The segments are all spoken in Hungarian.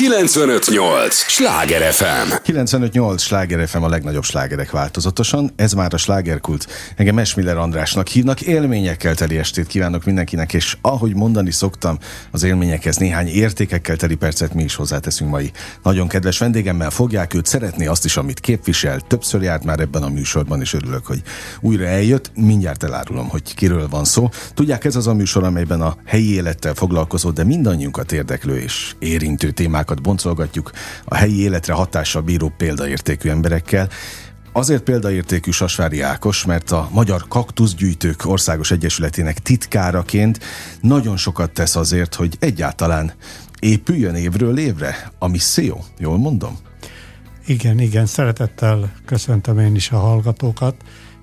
958! Sláger FM! 958! Sláger FM a legnagyobb slágerek változatosan. Ez már a slágerkult. Engem Esmiller Andrásnak hívnak. Élményekkel teli estét kívánok mindenkinek, és ahogy mondani szoktam, az élményekhez néhány értékekkel teli percet mi is hozzáteszünk mai. Nagyon kedves vendégemmel fogják őt szeretni azt is, amit képvisel. Többször járt már ebben a műsorban, és örülök, hogy újra eljött. Mindjárt elárulom, hogy kiről van szó. Tudják, ez az a műsor, amelyben a helyi élettel foglalkozó, de mindannyiunkat érdeklő és érintő témák témákat boncolgatjuk a helyi életre hatással bíró példaértékű emberekkel. Azért példaértékű Sasvári Ákos, mert a Magyar Kaktuszgyűjtők Országos Egyesületének titkáraként nagyon sokat tesz azért, hogy egyáltalán épüljön évről évre, ami szél, jól mondom? Igen, igen, szeretettel köszöntöm én is a hallgatókat,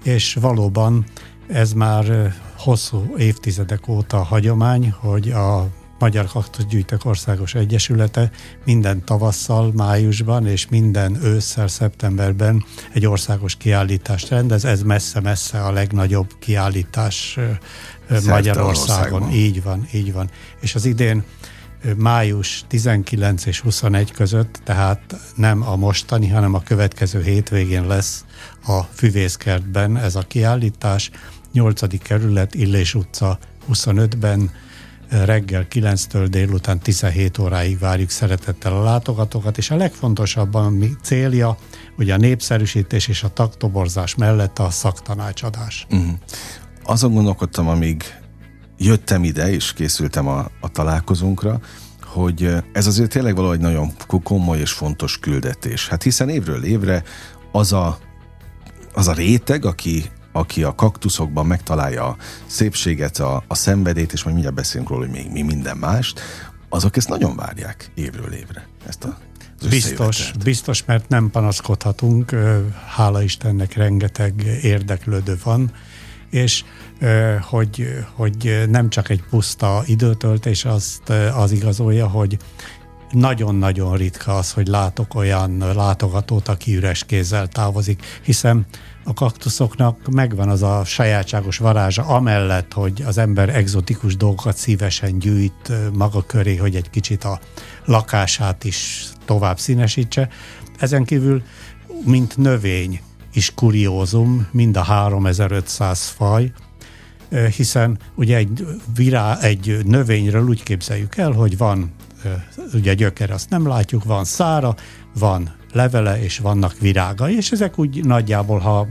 és valóban ez már hosszú évtizedek óta hagyomány, hogy a Magyar Kaktuszgyűjtők Országos Egyesülete minden tavasszal, májusban és minden ősszel, szeptemberben egy országos kiállítást rendez. Ez messze-messze a legnagyobb kiállítás Szerte Magyarországon. Így van, így van. És az idén május 19 és 21 között, tehát nem a mostani, hanem a következő hétvégén lesz a Füvészkertben ez a kiállítás. 8. kerület, Illés utca 25-ben reggel 9-től délután 17 óráig várjuk szeretettel a látogatókat, és a legfontosabb mi célja, ugye a népszerűsítés és a taktoborzás mellett a szaktanácsadás. Uh-huh. Azon gondolkodtam, amíg jöttem ide, és készültem a, a találkozónkra, hogy ez azért tényleg valahogy nagyon komoly és fontos küldetés. Hát hiszen évről évre az a, az a réteg, aki aki a kaktuszokban megtalálja a szépséget, a, a szenvedét, és majd mindjárt beszélünk róla, hogy még mi minden mást, azok ezt nagyon várják évről évre, ezt a Biztos, biztos, mert nem panaszkodhatunk, hála Istennek rengeteg érdeklődő van, és hogy, hogy nem csak egy puszta időtöltés azt az igazolja, hogy nagyon-nagyon ritka az, hogy látok olyan látogatót, aki üres kézzel távozik, hiszen a kaktuszoknak megvan az a sajátságos varázsa, amellett, hogy az ember egzotikus dolgokat szívesen gyűjt maga köré, hogy egy kicsit a lakását is tovább színesítse. Ezen kívül, mint növény is kuriózum, mind a 3500 faj, hiszen ugye egy, virá, egy növényről úgy képzeljük el, hogy van ugye gyöker, azt nem látjuk, van szára, van levele, és vannak virágai, és ezek úgy nagyjából, ha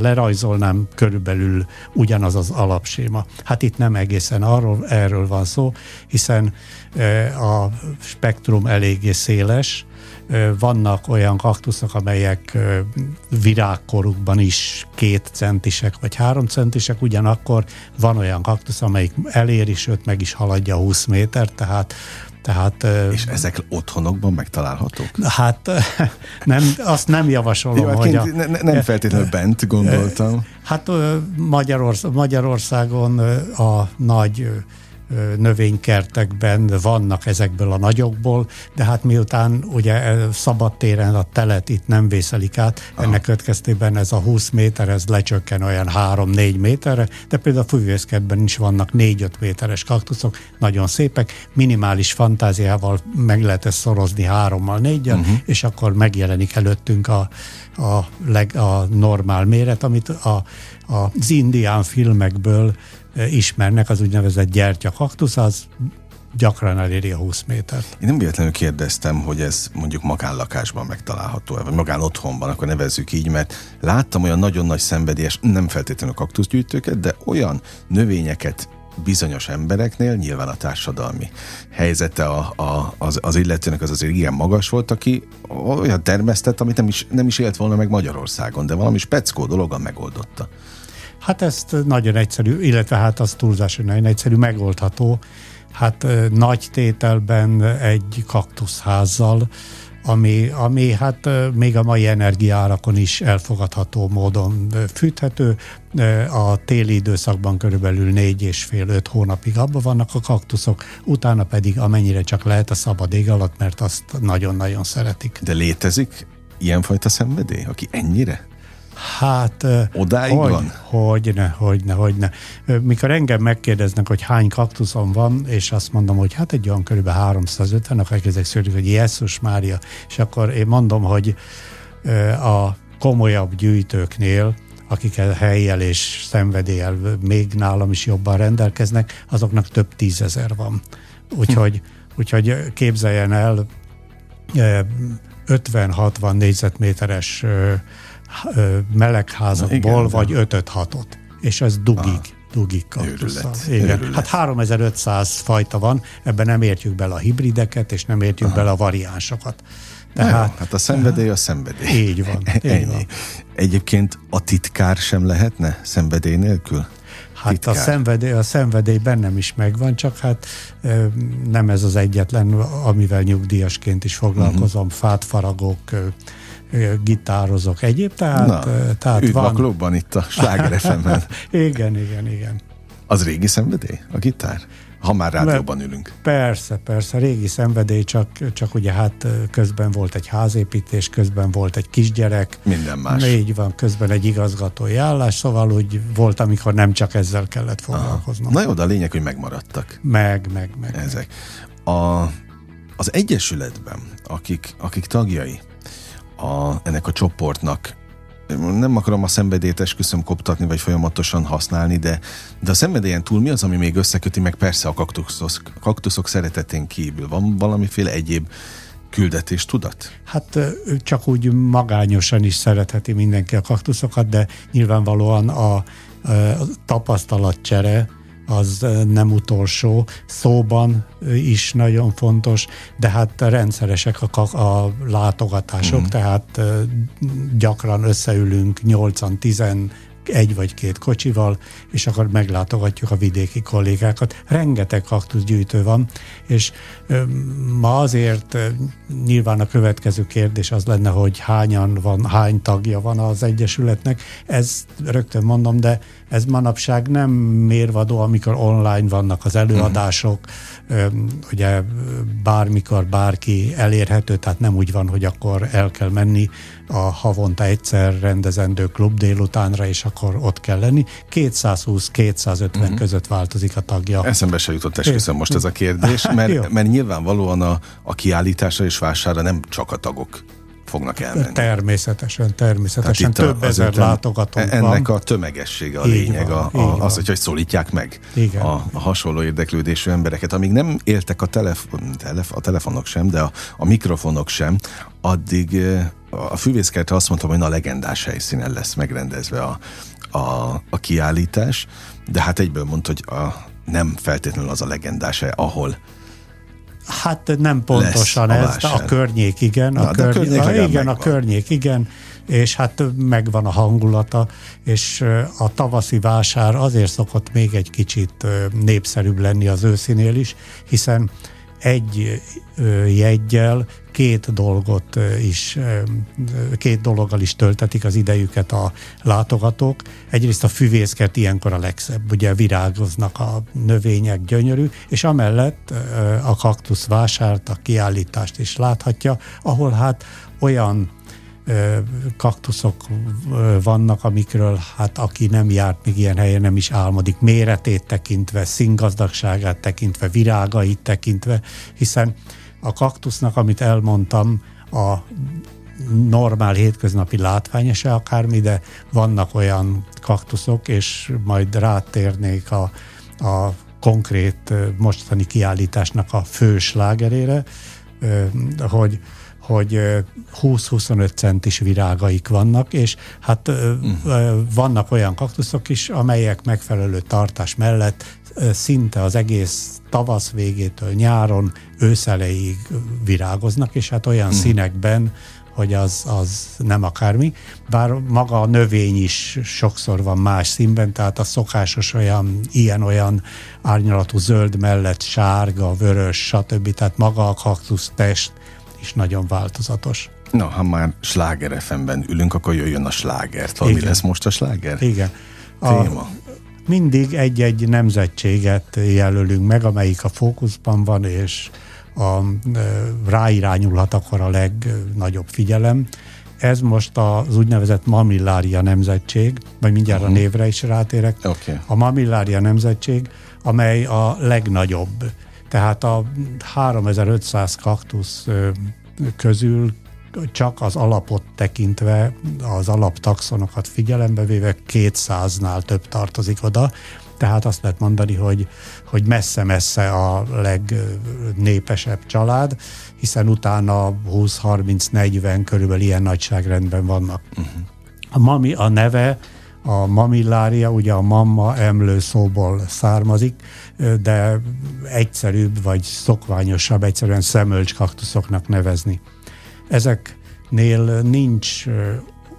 lerajzolnám, körülbelül ugyanaz az alapséma. Hát itt nem egészen arról, erről van szó, hiszen a spektrum eléggé széles, vannak olyan kaktuszok, amelyek virágkorukban is két centisek vagy három centisek, ugyanakkor van olyan kaktusz, amelyik eléri, sőt meg is haladja 20 méter, tehát tehát, és ezek otthonokban megtalálhatók? Hát nem, azt nem javasolom, Jó, hogy a, ne, Nem feltétlenül bent gondoltam. Hát Magyarorsz, Magyarországon a nagy növénykertekben vannak ezekből a nagyokból, de hát miután ugye szabadtéren a telet itt nem vészelik át, Aha. ennek következtében ez a 20 méter, ez lecsökken olyan 3-4 méterre, de például a fűvészkedben is vannak 4-5 méteres kaktuszok, nagyon szépek, minimális fantáziával meg lehet ezt szorozni hárommal, négyel, uh-huh. és akkor megjelenik előttünk a, a, leg, a normál méret, amit a, a, az indián filmekből ismernek, az úgynevezett gyertyakaktusz, az gyakran eléri a 20 métert. Én nem véletlenül kérdeztem, hogy ez mondjuk magánlakásban megtalálható vagy magán otthonban, akkor nevezzük így, mert láttam olyan nagyon nagy szenvedélyes, nem feltétlenül kaktuszgyűjtőket, de olyan növényeket bizonyos embereknél, nyilván a társadalmi helyzete a, a, az, az illetőnek az azért igen magas volt, aki olyan termesztett, amit nem is, nem is élt volna meg Magyarországon, de valami speckó dologan megoldotta. Hát ezt nagyon egyszerű, illetve hát az túlzás, hogy nagyon egyszerű, megoldható. Hát nagy tételben egy kaktuszházzal, ami, ami hát még a mai energiárakon is elfogadható módon fűthető. A téli időszakban körülbelül négy és fél öt hónapig abban vannak a kaktuszok, utána pedig amennyire csak lehet a szabad ég alatt, mert azt nagyon-nagyon szeretik. De létezik ilyenfajta szenvedély, aki ennyire? Hát, Odáig hogy, van? Hogyne, hogyne, hogyne. Mikor engem megkérdeznek, hogy hány kaktuszom van, és azt mondom, hogy hát egy olyan kb. 350, akkor elkezdek szörnyű, hogy Jézus Mária, és akkor én mondom, hogy a komolyabb gyűjtőknél, akik helyjel és szenvedéllyel még nálam is jobban rendelkeznek, azoknak több tízezer van. Úgyhogy, hm. úgyhogy képzeljen el 50-60 négyzetméteres melegházakból, vagy 5-6-ot. És ez dugig. Ah dugik kaktusszal. Igen. Őrület. Hát 3500 fajta van, ebben nem értjük bele a hibrideket, és nem értjük Aha. bele a variánsokat. Tehát, jó, hát a szenvedély a szenvedély. Így van. Így van. Egyébként a titkár sem lehetne szenvedély nélkül? Hát titkár. a szenvedély, a szenvedély bennem is megvan, csak hát nem ez az egyetlen, amivel nyugdíjasként is foglalkozom, uh-huh. fát faragok, gitározok egyéb, tehát, Na, tehát üdv van... a klubban itt a Sláger igen, igen, igen. Az régi szenvedély, a gitár? Ha már rádióban ülünk. Persze, persze, régi szenvedély, csak, csak ugye hát közben volt egy házépítés, közben volt egy kisgyerek. Minden más. Így van, közben egy igazgatói állás, szóval úgy volt, amikor nem csak ezzel kellett foglalkoznom. Na jó, de a lényeg, hogy megmaradtak. Meg, meg, meg. Ezek. A, az Egyesületben, akik, akik tagjai a, ennek a csoportnak, nem akarom a szenvedélyt esküszöm koptatni, vagy folyamatosan használni, de, de a szenvedélyen túl mi az, ami még összeköti meg persze a kaktuszok, kaktuszok szeretetén kívül? Van valamiféle egyéb küldetés tudat? Hát csak úgy magányosan is szeretheti mindenki a kaktuszokat, de nyilvánvalóan a, a tapasztalatcsere, az nem utolsó, szóban is nagyon fontos, de hát rendszeresek a, a látogatások, mm. tehát gyakran összeülünk 8-10 egy vagy két kocsival, és akkor meglátogatjuk a vidéki kollégákat. Rengeteg kaktuszgyűjtő van, és ma azért nyilván a következő kérdés az lenne, hogy hányan van, hány tagja van az Egyesületnek. Ez rögtön mondom, de ez manapság nem mérvadó, amikor online vannak az előadások, ugye bármikor bárki elérhető, tehát nem úgy van, hogy akkor el kell menni a havonta egyszer klub délutánra, és akkor ott kell lenni. 220-250 uh-huh. Mhm. között változik a tagja. Eszembe se jutott esküszöm most ez a kérdés, mert, mert nyilvánvalóan a, a kiállításra és vására nem csak a tagok fognak elmenni. Természetesen, természetesen. Több ezer látogató Ennek van. a tömegessége a így lényeg, van, a, a, az, hogy, hogy szólítják meg Igen. A, a hasonló érdeklődésű embereket. Amíg nem éltek a, telef, telef, a telefonok sem, de a, a mikrofonok sem, addig a fűvészkerte azt mondtam, hogy na legendás helyszínen lesz megrendezve a, a, a kiállítás, de hát egyből mondta, hogy a, nem feltétlenül az a legendás hely, ahol Hát nem pontosan ez, a, a környék igen, Na, a, körny- a, környék a, igen, a környék igen, és hát megvan a hangulata, és a tavaszi vásár azért szokott még egy kicsit népszerűbb lenni az őszinél is, hiszen egy jegyel két dolgot is, két dologgal is töltetik az idejüket a látogatók. Egyrészt a füvészket ilyenkor a legszebb, ugye virágoznak a növények, gyönyörű, és amellett a kaktusz vásárt, a kiállítást is láthatja, ahol hát olyan kaktuszok vannak, amikről hát aki nem járt még ilyen helyen nem is álmodik, méretét tekintve, színgazdagságát tekintve, virágait tekintve, hiszen a kaktusznak, amit elmondtam, a normál hétköznapi látványa se akármi, de vannak olyan kaktuszok, és majd rátérnék a, a konkrét mostani kiállításnak a fő slágerére, hogy hogy 20-25 centis virágaik vannak, és hát uh-huh. vannak olyan kaktuszok is, amelyek megfelelő tartás mellett szinte az egész tavasz végétől nyáron őszelejéig virágoznak, és hát olyan uh-huh. színekben, hogy az, az nem akármi. Bár maga a növény is sokszor van más színben, tehát a szokásos olyan, ilyen-olyan árnyalatú zöld mellett sárga, vörös, stb. Tehát maga a kaktusz test is nagyon változatos. Na, ha már sláger FM-ben ülünk, akkor jöjjön a sláger. Tudod, mi lesz most a sláger? Igen. Téma. A, mindig egy-egy nemzetséget jelölünk meg, amelyik a fókuszban van, és a, ráirányulhat akkor a legnagyobb figyelem, ez most az úgynevezett mamillária nemzetség, vagy mindjárt uh-huh. a névre is rátérek. Okay. A mamillária nemzetség, amely a legnagyobb. Tehát a 3500 kaktusz közül csak az alapot tekintve, az alaptaxonokat figyelembe véve 200-nál több tartozik oda, tehát azt lehet mondani, hogy, hogy messze-messze a legnépesebb család, hiszen utána 20-30-40 körülbelül ilyen nagyságrendben vannak. Uh-huh. A mami, a neve, a mamillária, ugye a mamma emlő szóból származik, de egyszerűbb vagy szokványosabb egyszerűen szemölcs kaktuszoknak nevezni. Ezeknél nincs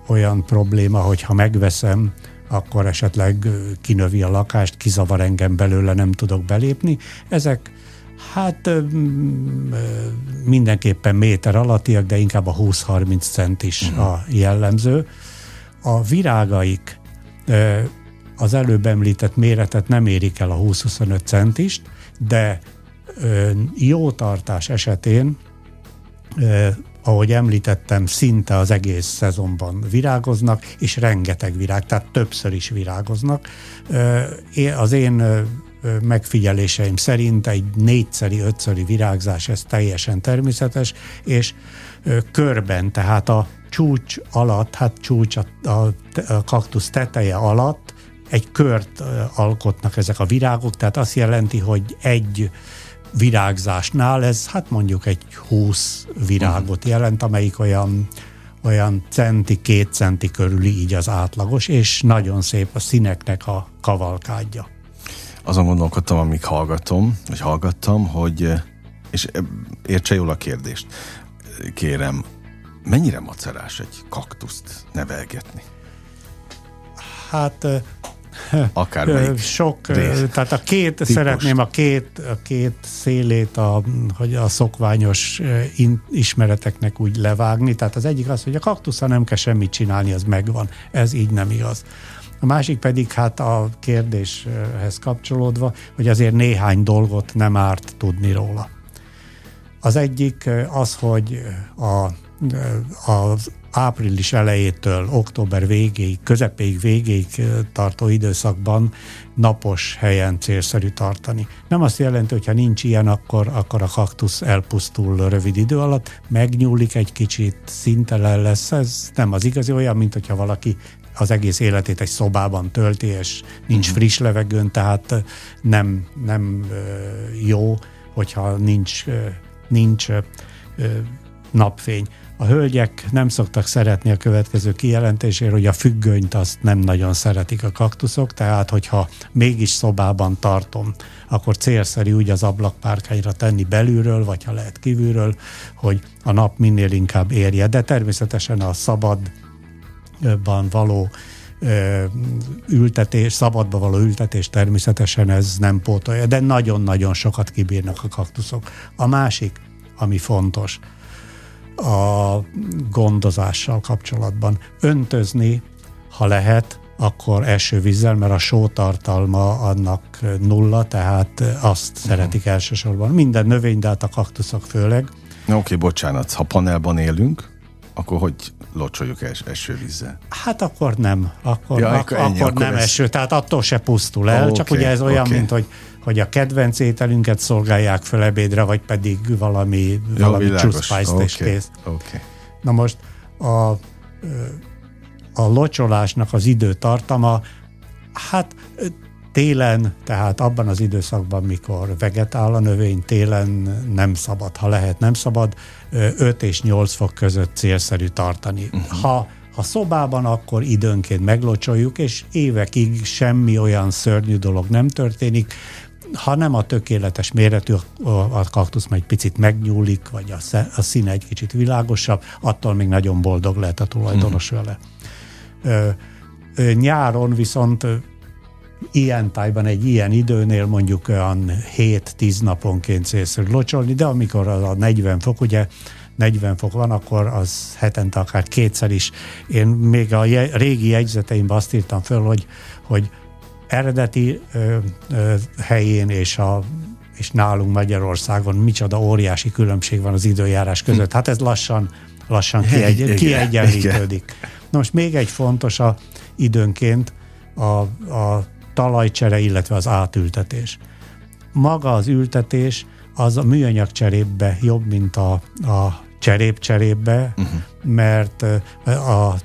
olyan probléma, hogy ha megveszem, akkor esetleg kinövi a lakást, kizavar engem belőle, nem tudok belépni. Ezek hát mindenképpen méter alattiak, de inkább a 20-30 cent is a jellemző. A virágaik az előbb említett méretet nem érik el a 20-25 centist, de jó tartás esetén ahogy említettem, szinte az egész szezonban virágoznak, és rengeteg virág, tehát többször is virágoznak. Az én megfigyeléseim szerint egy négyszeri, ötszöri virágzás, ez teljesen természetes, és körben, tehát a csúcs alatt, hát csúcs a, a, a kaktusz teteje alatt egy kört alkotnak ezek a virágok, tehát azt jelenti, hogy egy virágzásnál ez hát mondjuk egy 20 virágot jelent, amelyik olyan olyan centi, két centi körüli így az átlagos, és nagyon szép a színeknek a kavalkádja. Azon gondolkodtam, amíg hallgatom, vagy hallgattam, hogy, és értse jól a kérdést, kérem, mennyire macerás egy kaktuszt nevelgetni? Hát Akár Sok, rész. tehát a két, Típust. szeretném a két, a két szélét a, hogy a szokványos ismereteknek úgy levágni. Tehát az egyik az, hogy a kaktusza nem kell semmit csinálni, az megvan. Ez így nem igaz. A másik pedig hát a kérdéshez kapcsolódva, hogy azért néhány dolgot nem árt tudni róla. Az egyik az, hogy a, az április elejétől október végéig, közepéig, végéig tartó időszakban napos helyen célszerű tartani. Nem azt jelenti, hogy ha nincs ilyen, akkor, akkor a kaktusz elpusztul rövid idő alatt, megnyúlik egy kicsit, szintelen lesz, ez nem az igazi, olyan, mint hogyha valaki az egész életét egy szobában tölti, és nincs uh-huh. friss levegőn, tehát nem, nem jó, hogyha nincs, nincs napfény. A hölgyek nem szoktak szeretni a következő kijelentésért, hogy a függönyt azt nem nagyon szeretik a kaktuszok, tehát hogyha mégis szobában tartom, akkor célszerű úgy az ablakpárkányra tenni belülről, vagy ha lehet kívülről, hogy a nap minél inkább érje. De természetesen a szabadban való ültetés, szabadba való ültetés természetesen ez nem pótolja, de nagyon-nagyon sokat kibírnak a kaktuszok. A másik, ami fontos, a gondozással kapcsolatban. Öntözni, ha lehet, akkor esővízzel, mert a sótartalma annak nulla, tehát azt uh-huh. szeretik elsősorban. Minden növény, de hát a kaktuszok főleg. Oké, okay, bocsánat, ha panelban élünk, akkor hogy locsoljuk es- esővízzel? Hát akkor nem. Akkor, ja, ak- ennyi, akkor, akkor nem ez... eső, tehát attól se pusztul el, okay, csak ugye ez olyan, okay. mint hogy hogy a kedvenc ételünket szolgálják föl ebédre, vagy pedig valami, Jó, valami csúszpájzt okay, és kész. Okay. Na most a, a locsolásnak az időtartama, hát télen, tehát abban az időszakban, mikor vegetál a növény, télen nem szabad, ha lehet, nem szabad, 5 és 8 fok között célszerű tartani. Uh-huh. Ha ha szobában, akkor időnként meglocsoljuk, és évekig semmi olyan szörnyű dolog nem történik ha nem a tökéletes méretű, a kaktusz majd picit megnyúlik, vagy a, színe egy kicsit világosabb, attól még nagyon boldog lehet a tulajdonos uh-huh. vele. Ö, nyáron viszont ilyen tájban, egy ilyen időnél mondjuk olyan 7-10 naponként célszerű locsolni, de amikor a 40 fok, ugye 40 fok van, akkor az hetente akár kétszer is. Én még a régi jegyzeteimben azt írtam föl, hogy, hogy eredeti ö, ö, helyén és a és nálunk Magyarországon micsoda óriási különbség van az időjárás között. Hát ez lassan lassan kiegy, kiegyenlítődik. Na most még egy fontos a időnként a, a talajcsere, illetve az átültetés. Maga az ültetés az a műanyag cserépbe jobb, mint a, a cserép cserépbe, uh-huh. mert a,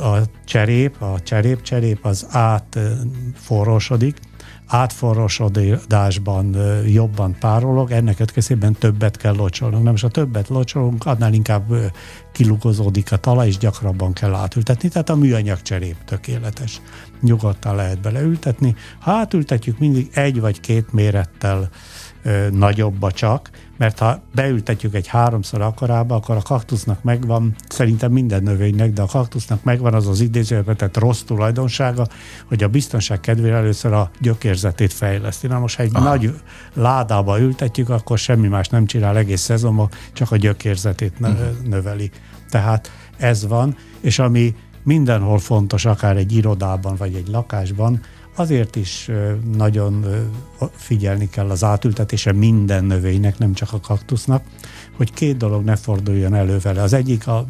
a cserép, a cserép cserép az átforrosodik, átforrosodásban jobban párolog, ennek következtében többet kell locsolnunk. Nem, és ha többet locsolunk, annál inkább kilugozódik a talaj, és gyakrabban kell átültetni. Tehát a műanyag cserép tökéletes. Nyugodtan lehet beleültetni. Ha átültetjük mindig egy vagy két mérettel nagyobba csak, mert ha beültetjük egy háromszor akarába, akkor a kaktusznak megvan, szerintem minden növénynek, de a kaktusznak megvan az az idézőben tehát rossz tulajdonsága, hogy a biztonság kedvére először a gyökérzetét fejleszti. Na most, ha egy Aha. nagy ládába ültetjük, akkor semmi más nem csinál egész szezonban, csak a gyökérzetét uh-huh. növeli. Tehát ez van, és ami mindenhol fontos, akár egy irodában vagy egy lakásban, Azért is nagyon figyelni kell az átültetése minden növénynek, nem csak a kaktusznak, hogy két dolog ne forduljon elő vele. Az egyik, a,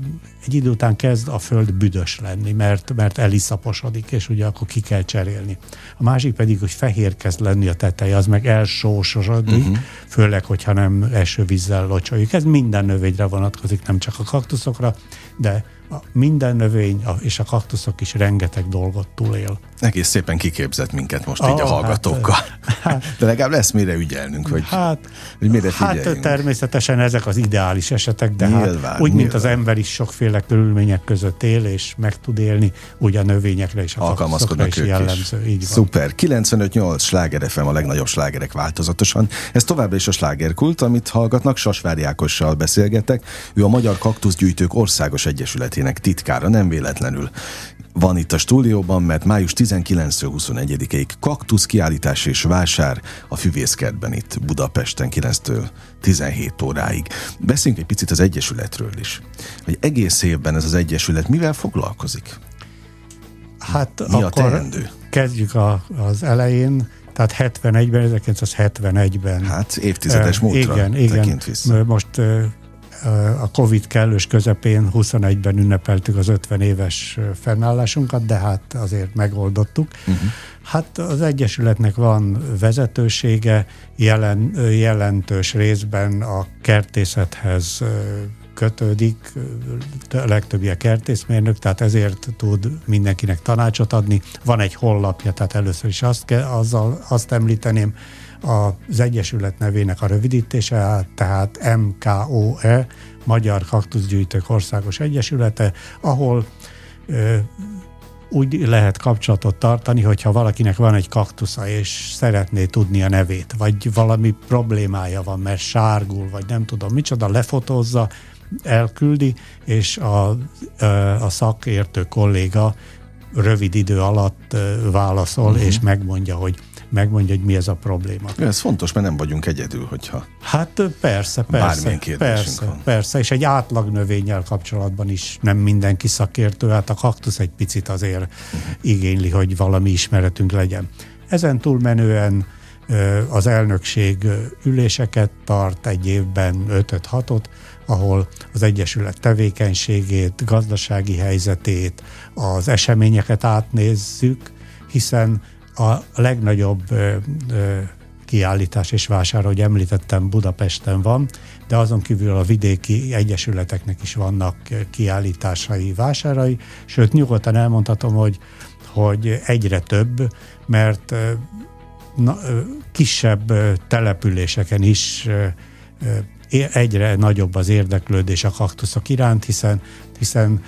egy idő után kezd a föld büdös lenni, mert, mert eliszaposodik, és ugye akkor ki kell cserélni. A másik pedig, hogy fehér kezd lenni a teteje, az meg elsósosodik, uh-huh. főleg, hogyha nem esővízzel locsoljuk. Ez minden növényre vonatkozik, nem csak a kaktuszokra, de a minden növény a, és a kaktuszok is rengeteg dolgot túlél. Egész szépen kiképzett minket most oh, így a hallgatókkal. Hát, De legalább lesz mire ügyelnünk, hogy, hát, hogy mire Hát természetesen ezek az ideális esetek, de hát nyilván, hát, úgy, nyilván. mint az ember is sokféle körülmények között él, és meg tud élni, úgy a növényekre és a kaktuszokra is jellemző. Is. Így van. Szuper. 95-8 sláger FM a legnagyobb slágerek változatosan. Ez továbbra is a slágerkult, amit hallgatnak. Sasvár Jákossal beszélgetek. Ő a Magyar Kaktuszgyűjtők Országos Egyesületének titkára, nem véletlenül van itt a stúdióban, mert május 19-21-ig kaktusz kiállítás és vásár a Füvészkertben itt Budapesten 9-től 17 óráig. Beszéljünk egy picit az Egyesületről is. Hogy egész évben ez az Egyesület mivel foglalkozik? Hát Mi akkor a teendő? kezdjük a, az elején, tehát 71-ben, 1971-ben. Hát évtizedes múltra igen, igen. Vissza. Most a Covid kellős közepén 21-ben ünnepeltük az 50 éves fennállásunkat, de hát azért megoldottuk. Uh-huh. Hát az Egyesületnek van vezetősége, jelen, jelentős részben a kertészethez kötődik, a legtöbbje kertészmérnök, tehát ezért tud mindenkinek tanácsot adni. Van egy hollapja, tehát először is azt, ke, azzal, azt említeném, az Egyesület nevének a rövidítése, tehát MKOE, Magyar Kaktuszgyűjtők Országos Egyesülete, ahol ö, úgy lehet kapcsolatot tartani, hogyha valakinek van egy kaktusza, és szeretné tudni a nevét, vagy valami problémája van, mert sárgul, vagy nem tudom micsoda, lefotózza, elküldi, és a, a szakértő kolléga rövid idő alatt válaszol, uh-huh. és megmondja, hogy megmondja, hogy mi ez a probléma. Ez fontos, mert nem vagyunk egyedül, hogyha Hát persze, persze, persze, van. persze, és egy átlag növényel kapcsolatban is nem mindenki szakértő, hát a kaktusz egy picit azért uh-huh. igényli, hogy valami ismeretünk legyen. Ezen túlmenően az elnökség üléseket tart egy évben 5-6-ot, ahol az Egyesület tevékenységét, gazdasági helyzetét, az eseményeket átnézzük, hiszen a legnagyobb ö, ö, kiállítás és vásár, ahogy említettem, Budapesten van, de azon kívül a vidéki egyesületeknek is vannak kiállításai, vásárai, sőt nyugodtan elmondhatom, hogy, hogy egyre több, mert na, kisebb településeken is egyre nagyobb az érdeklődés a kaktuszok iránt, hiszen, hiszen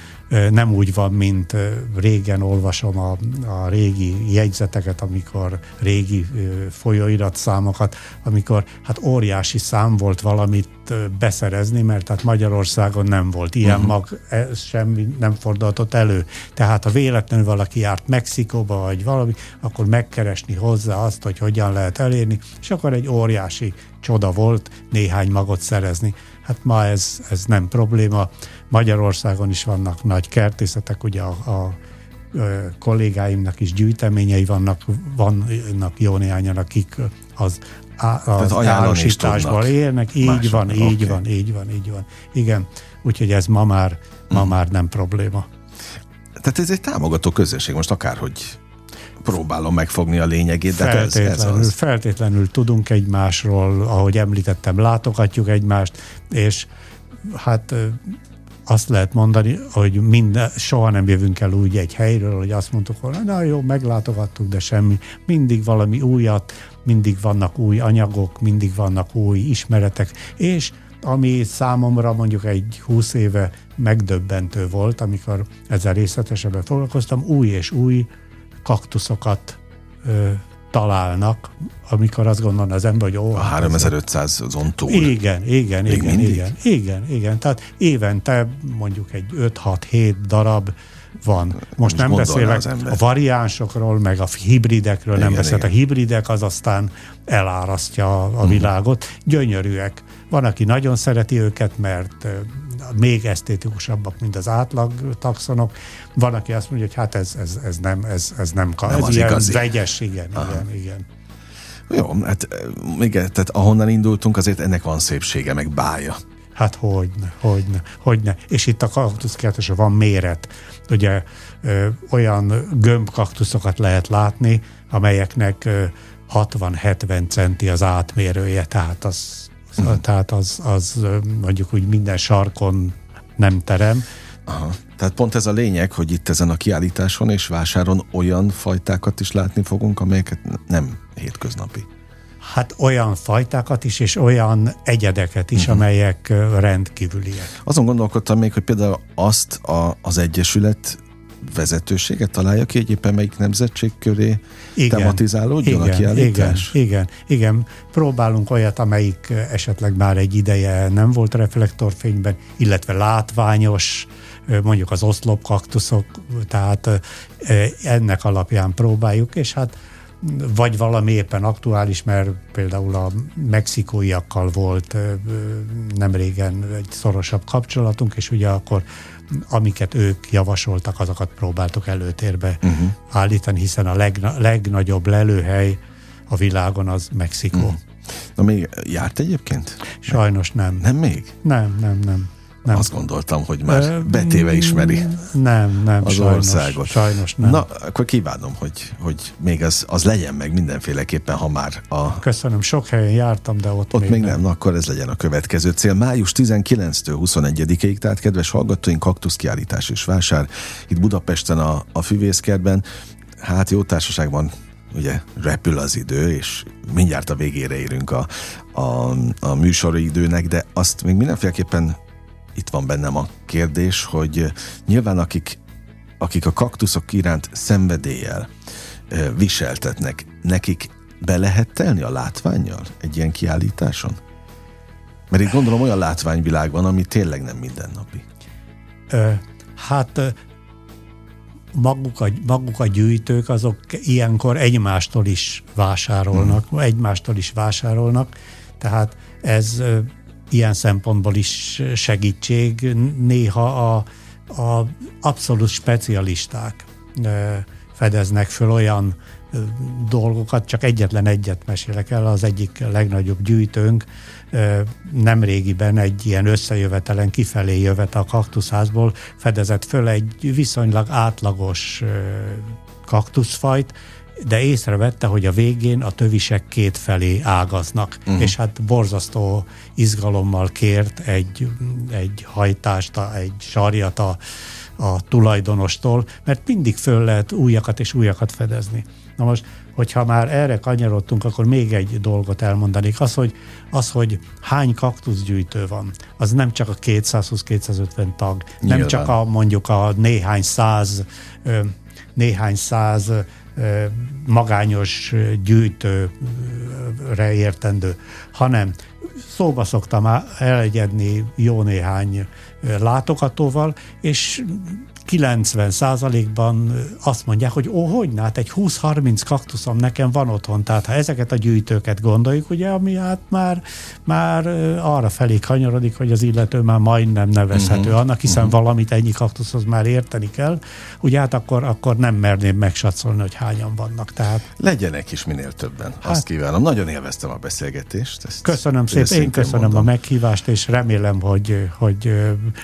nem úgy van, mint régen olvasom a, a régi jegyzeteket, amikor régi folyóiratszámokat, amikor hát óriási szám volt valamit beszerezni, mert hát Magyarországon nem volt ilyen uh-huh. mag, ez semmi nem fordulhatott elő. Tehát ha véletlenül valaki járt Mexikóba, vagy valami, akkor megkeresni hozzá azt, hogy hogyan lehet elérni, és akkor egy óriási csoda volt néhány magot szerezni. Hát ma ez, ez nem probléma. Magyarországon is vannak nagy kertészetek, ugye a, a kollégáimnak is gyűjteményei vannak, vannak jó néhányan, akik az, az államosításból élnek. Így Más van, így okay. van, így van, így van. Igen, úgyhogy ez ma már ma mm. már nem probléma. Tehát ez egy támogató közösség, most akárhogy próbálom megfogni a lényegét, de hát feltétlenül, ez, ez az. feltétlenül tudunk egymásról, ahogy említettem, látogatjuk egymást, és hát azt lehet mondani, hogy minden, soha nem jövünk el úgy egy helyről, hogy azt mondtuk, hogy na jó, meglátogattuk, de semmi. Mindig valami újat, mindig vannak új anyagok, mindig vannak új ismeretek, és ami számomra mondjuk egy húsz éve megdöbbentő volt, amikor ezzel részletesebben foglalkoztam, új és új kaktuszokat ö, találnak, amikor azt gondolna az ember, hogy ó... A 3500 azon túl. Igen, igen, Még igen, mindig? igen, igen, igen. Tehát évente mondjuk egy 5-6-7 darab van. Most, Most nem beszélek a variánsokról, meg a hibridekről igen, nem beszélek. A hibridek az aztán elárasztja a mhm. világot. Uh-huh. Gyönyörűek. Van, aki nagyon szereti őket, mert még esztétikusabbak, mint az átlag taxonok. Van, aki azt mondja, hogy hát ez, ez, ez nem, ez, ez nem, nem ez az ilyen igazi. vegyes, igen, Aha. igen, igen. Jó, hát igen, tehát ahonnan indultunk, azért ennek van szépsége, meg bája. Hát hogyne, hogyne, hogyne. És itt a kaktuszkertesben van méret. Ugye ö, olyan gömbkaktuszokat lehet látni, amelyeknek 60-70 centi az átmérője, tehát az, uh-huh. tehát az, az mondjuk úgy minden sarkon nem terem. Aha. Tehát pont ez a lényeg, hogy itt ezen a kiállításon és vásáron olyan fajtákat is látni fogunk, amelyeket nem hétköznapi. Hát olyan fajtákat is, és olyan egyedeket is, uh-huh. amelyek rendkívüliek. Azon gondolkodtam még, hogy például azt a, az Egyesület vezetőséget találja ki, hogy éppen melyik nemzetség köré igen, tematizálódjon igen, a kiállítás? Igen, igen, igen. Próbálunk olyat, amelyik esetleg már egy ideje nem volt reflektorfényben, illetve látványos, mondjuk az oszlopkaktuszok, tehát ennek alapján próbáljuk, és hát vagy valami éppen aktuális, mert például a mexikóiakkal volt nem régen egy szorosabb kapcsolatunk, és ugye akkor amiket ők javasoltak, azokat próbáltuk előtérbe uh-huh. állítani, hiszen a legna- legnagyobb lelőhely a világon az Mexikó. Uh-huh. Na még járt egyébként? Sajnos nem. Nem még? Nem, nem, nem. Nem. Azt gondoltam, hogy már betéve ismeri nem, nem, az sajnos, országot. Sajnos nem. Na, akkor kívánom, hogy, hogy még az, az legyen meg mindenféleképpen, ha már a... Köszönöm, sok helyen jártam, de ott, ott még, még nem. nem. Na, akkor ez legyen a következő cél. Május 19-től 21-ig, tehát kedves hallgatóink, kaktuszkiállítás és vásár itt Budapesten a, a Füvészkertben. Hát jó társaságban ugye repül az idő, és mindjárt a végére érünk a, a, a műsoridőnek, de azt még mindenféleképpen itt van bennem a kérdés, hogy nyilván akik, akik a kaktuszok iránt szenvedéllyel viseltetnek, nekik be lehet telni a látványjal egy ilyen kiállításon? Mert itt gondolom olyan látványvilág van, ami tényleg nem mindennapi. Ö, hát maguk a, maguk a gyűjtők azok ilyenkor egymástól is vásárolnak, hmm. egymástól is vásárolnak, tehát ez ilyen szempontból is segítség. Néha a, a abszolút specialisták fedeznek föl olyan dolgokat, csak egyetlen egyet mesélek el, az egyik legnagyobb gyűjtőnk nem régiben egy ilyen összejövetelen kifelé jövet a kaktuszházból, fedezett föl egy viszonylag átlagos kaktuszfajt, de észrevette, hogy a végén a tövisek két felé ágaznak, uh-huh. és hát borzasztó izgalommal kért egy, egy hajtást, egy sarjat a, a tulajdonostól, mert mindig föl lehet újakat és újakat fedezni. Na most, hogyha már erre kanyarodtunk, akkor még egy dolgot elmondanék. Az, hogy, az, hogy hány kaktuszgyűjtő van, az nem csak a 220-250 tag, Nyilván. nem csak a mondjuk a néhány száz néhány száz magányos gyűjtőre értendő, hanem szóba szoktam elegyedni jó néhány látogatóval, és 90 százalékban azt mondják, hogy ó, hogy hát egy 20-30 kaktuszom nekem van otthon, tehát ha ezeket a gyűjtőket gondoljuk, ugye, ami hát már, már arra felé kanyarodik, hogy az illető már majdnem nevezhető uh-huh. annak, hiszen uh-huh. valamit ennyi kaktuszhoz már érteni kell, ugye hát akkor, akkor nem merném megsatszolni, hogy hányan vannak. Tehát... Legyenek is minél többen, hát, azt kívánom. Nagyon élveztem a beszélgetést. Ezt köszönöm szépen, én köszönöm mondom. a meghívást, és remélem, hogy, hogy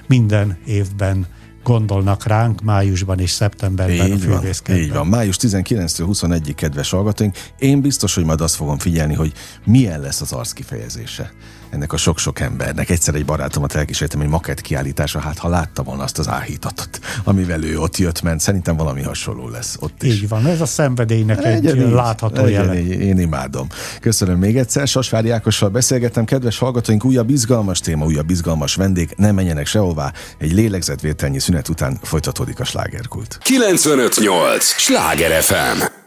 minden évben gondolnak ránk májusban és szeptemberben így a van, így van. Május 19 21 kedves hallgatóink. Én biztos, hogy majd azt fogom figyelni, hogy milyen lesz az arc kifejezése ennek a sok-sok embernek. Egyszer egy barátomat elkísértem egy makett kiállításra, hát ha látta volna azt az áhítatot, amivel ő ott jött, ment, szerintem valami hasonló lesz ott is. Így van, ez a szenvedélynek legyen egy így, látható jele. Így, én imádom. Köszönöm még egyszer, Sasvári Ákossal beszélgettem, kedves hallgatóink, újabb izgalmas téma, újabb izgalmas vendég, nem menjenek sehová, egy lélegzetvételnyi szünet után folytatódik a slágerkult. 958! Sláger FM!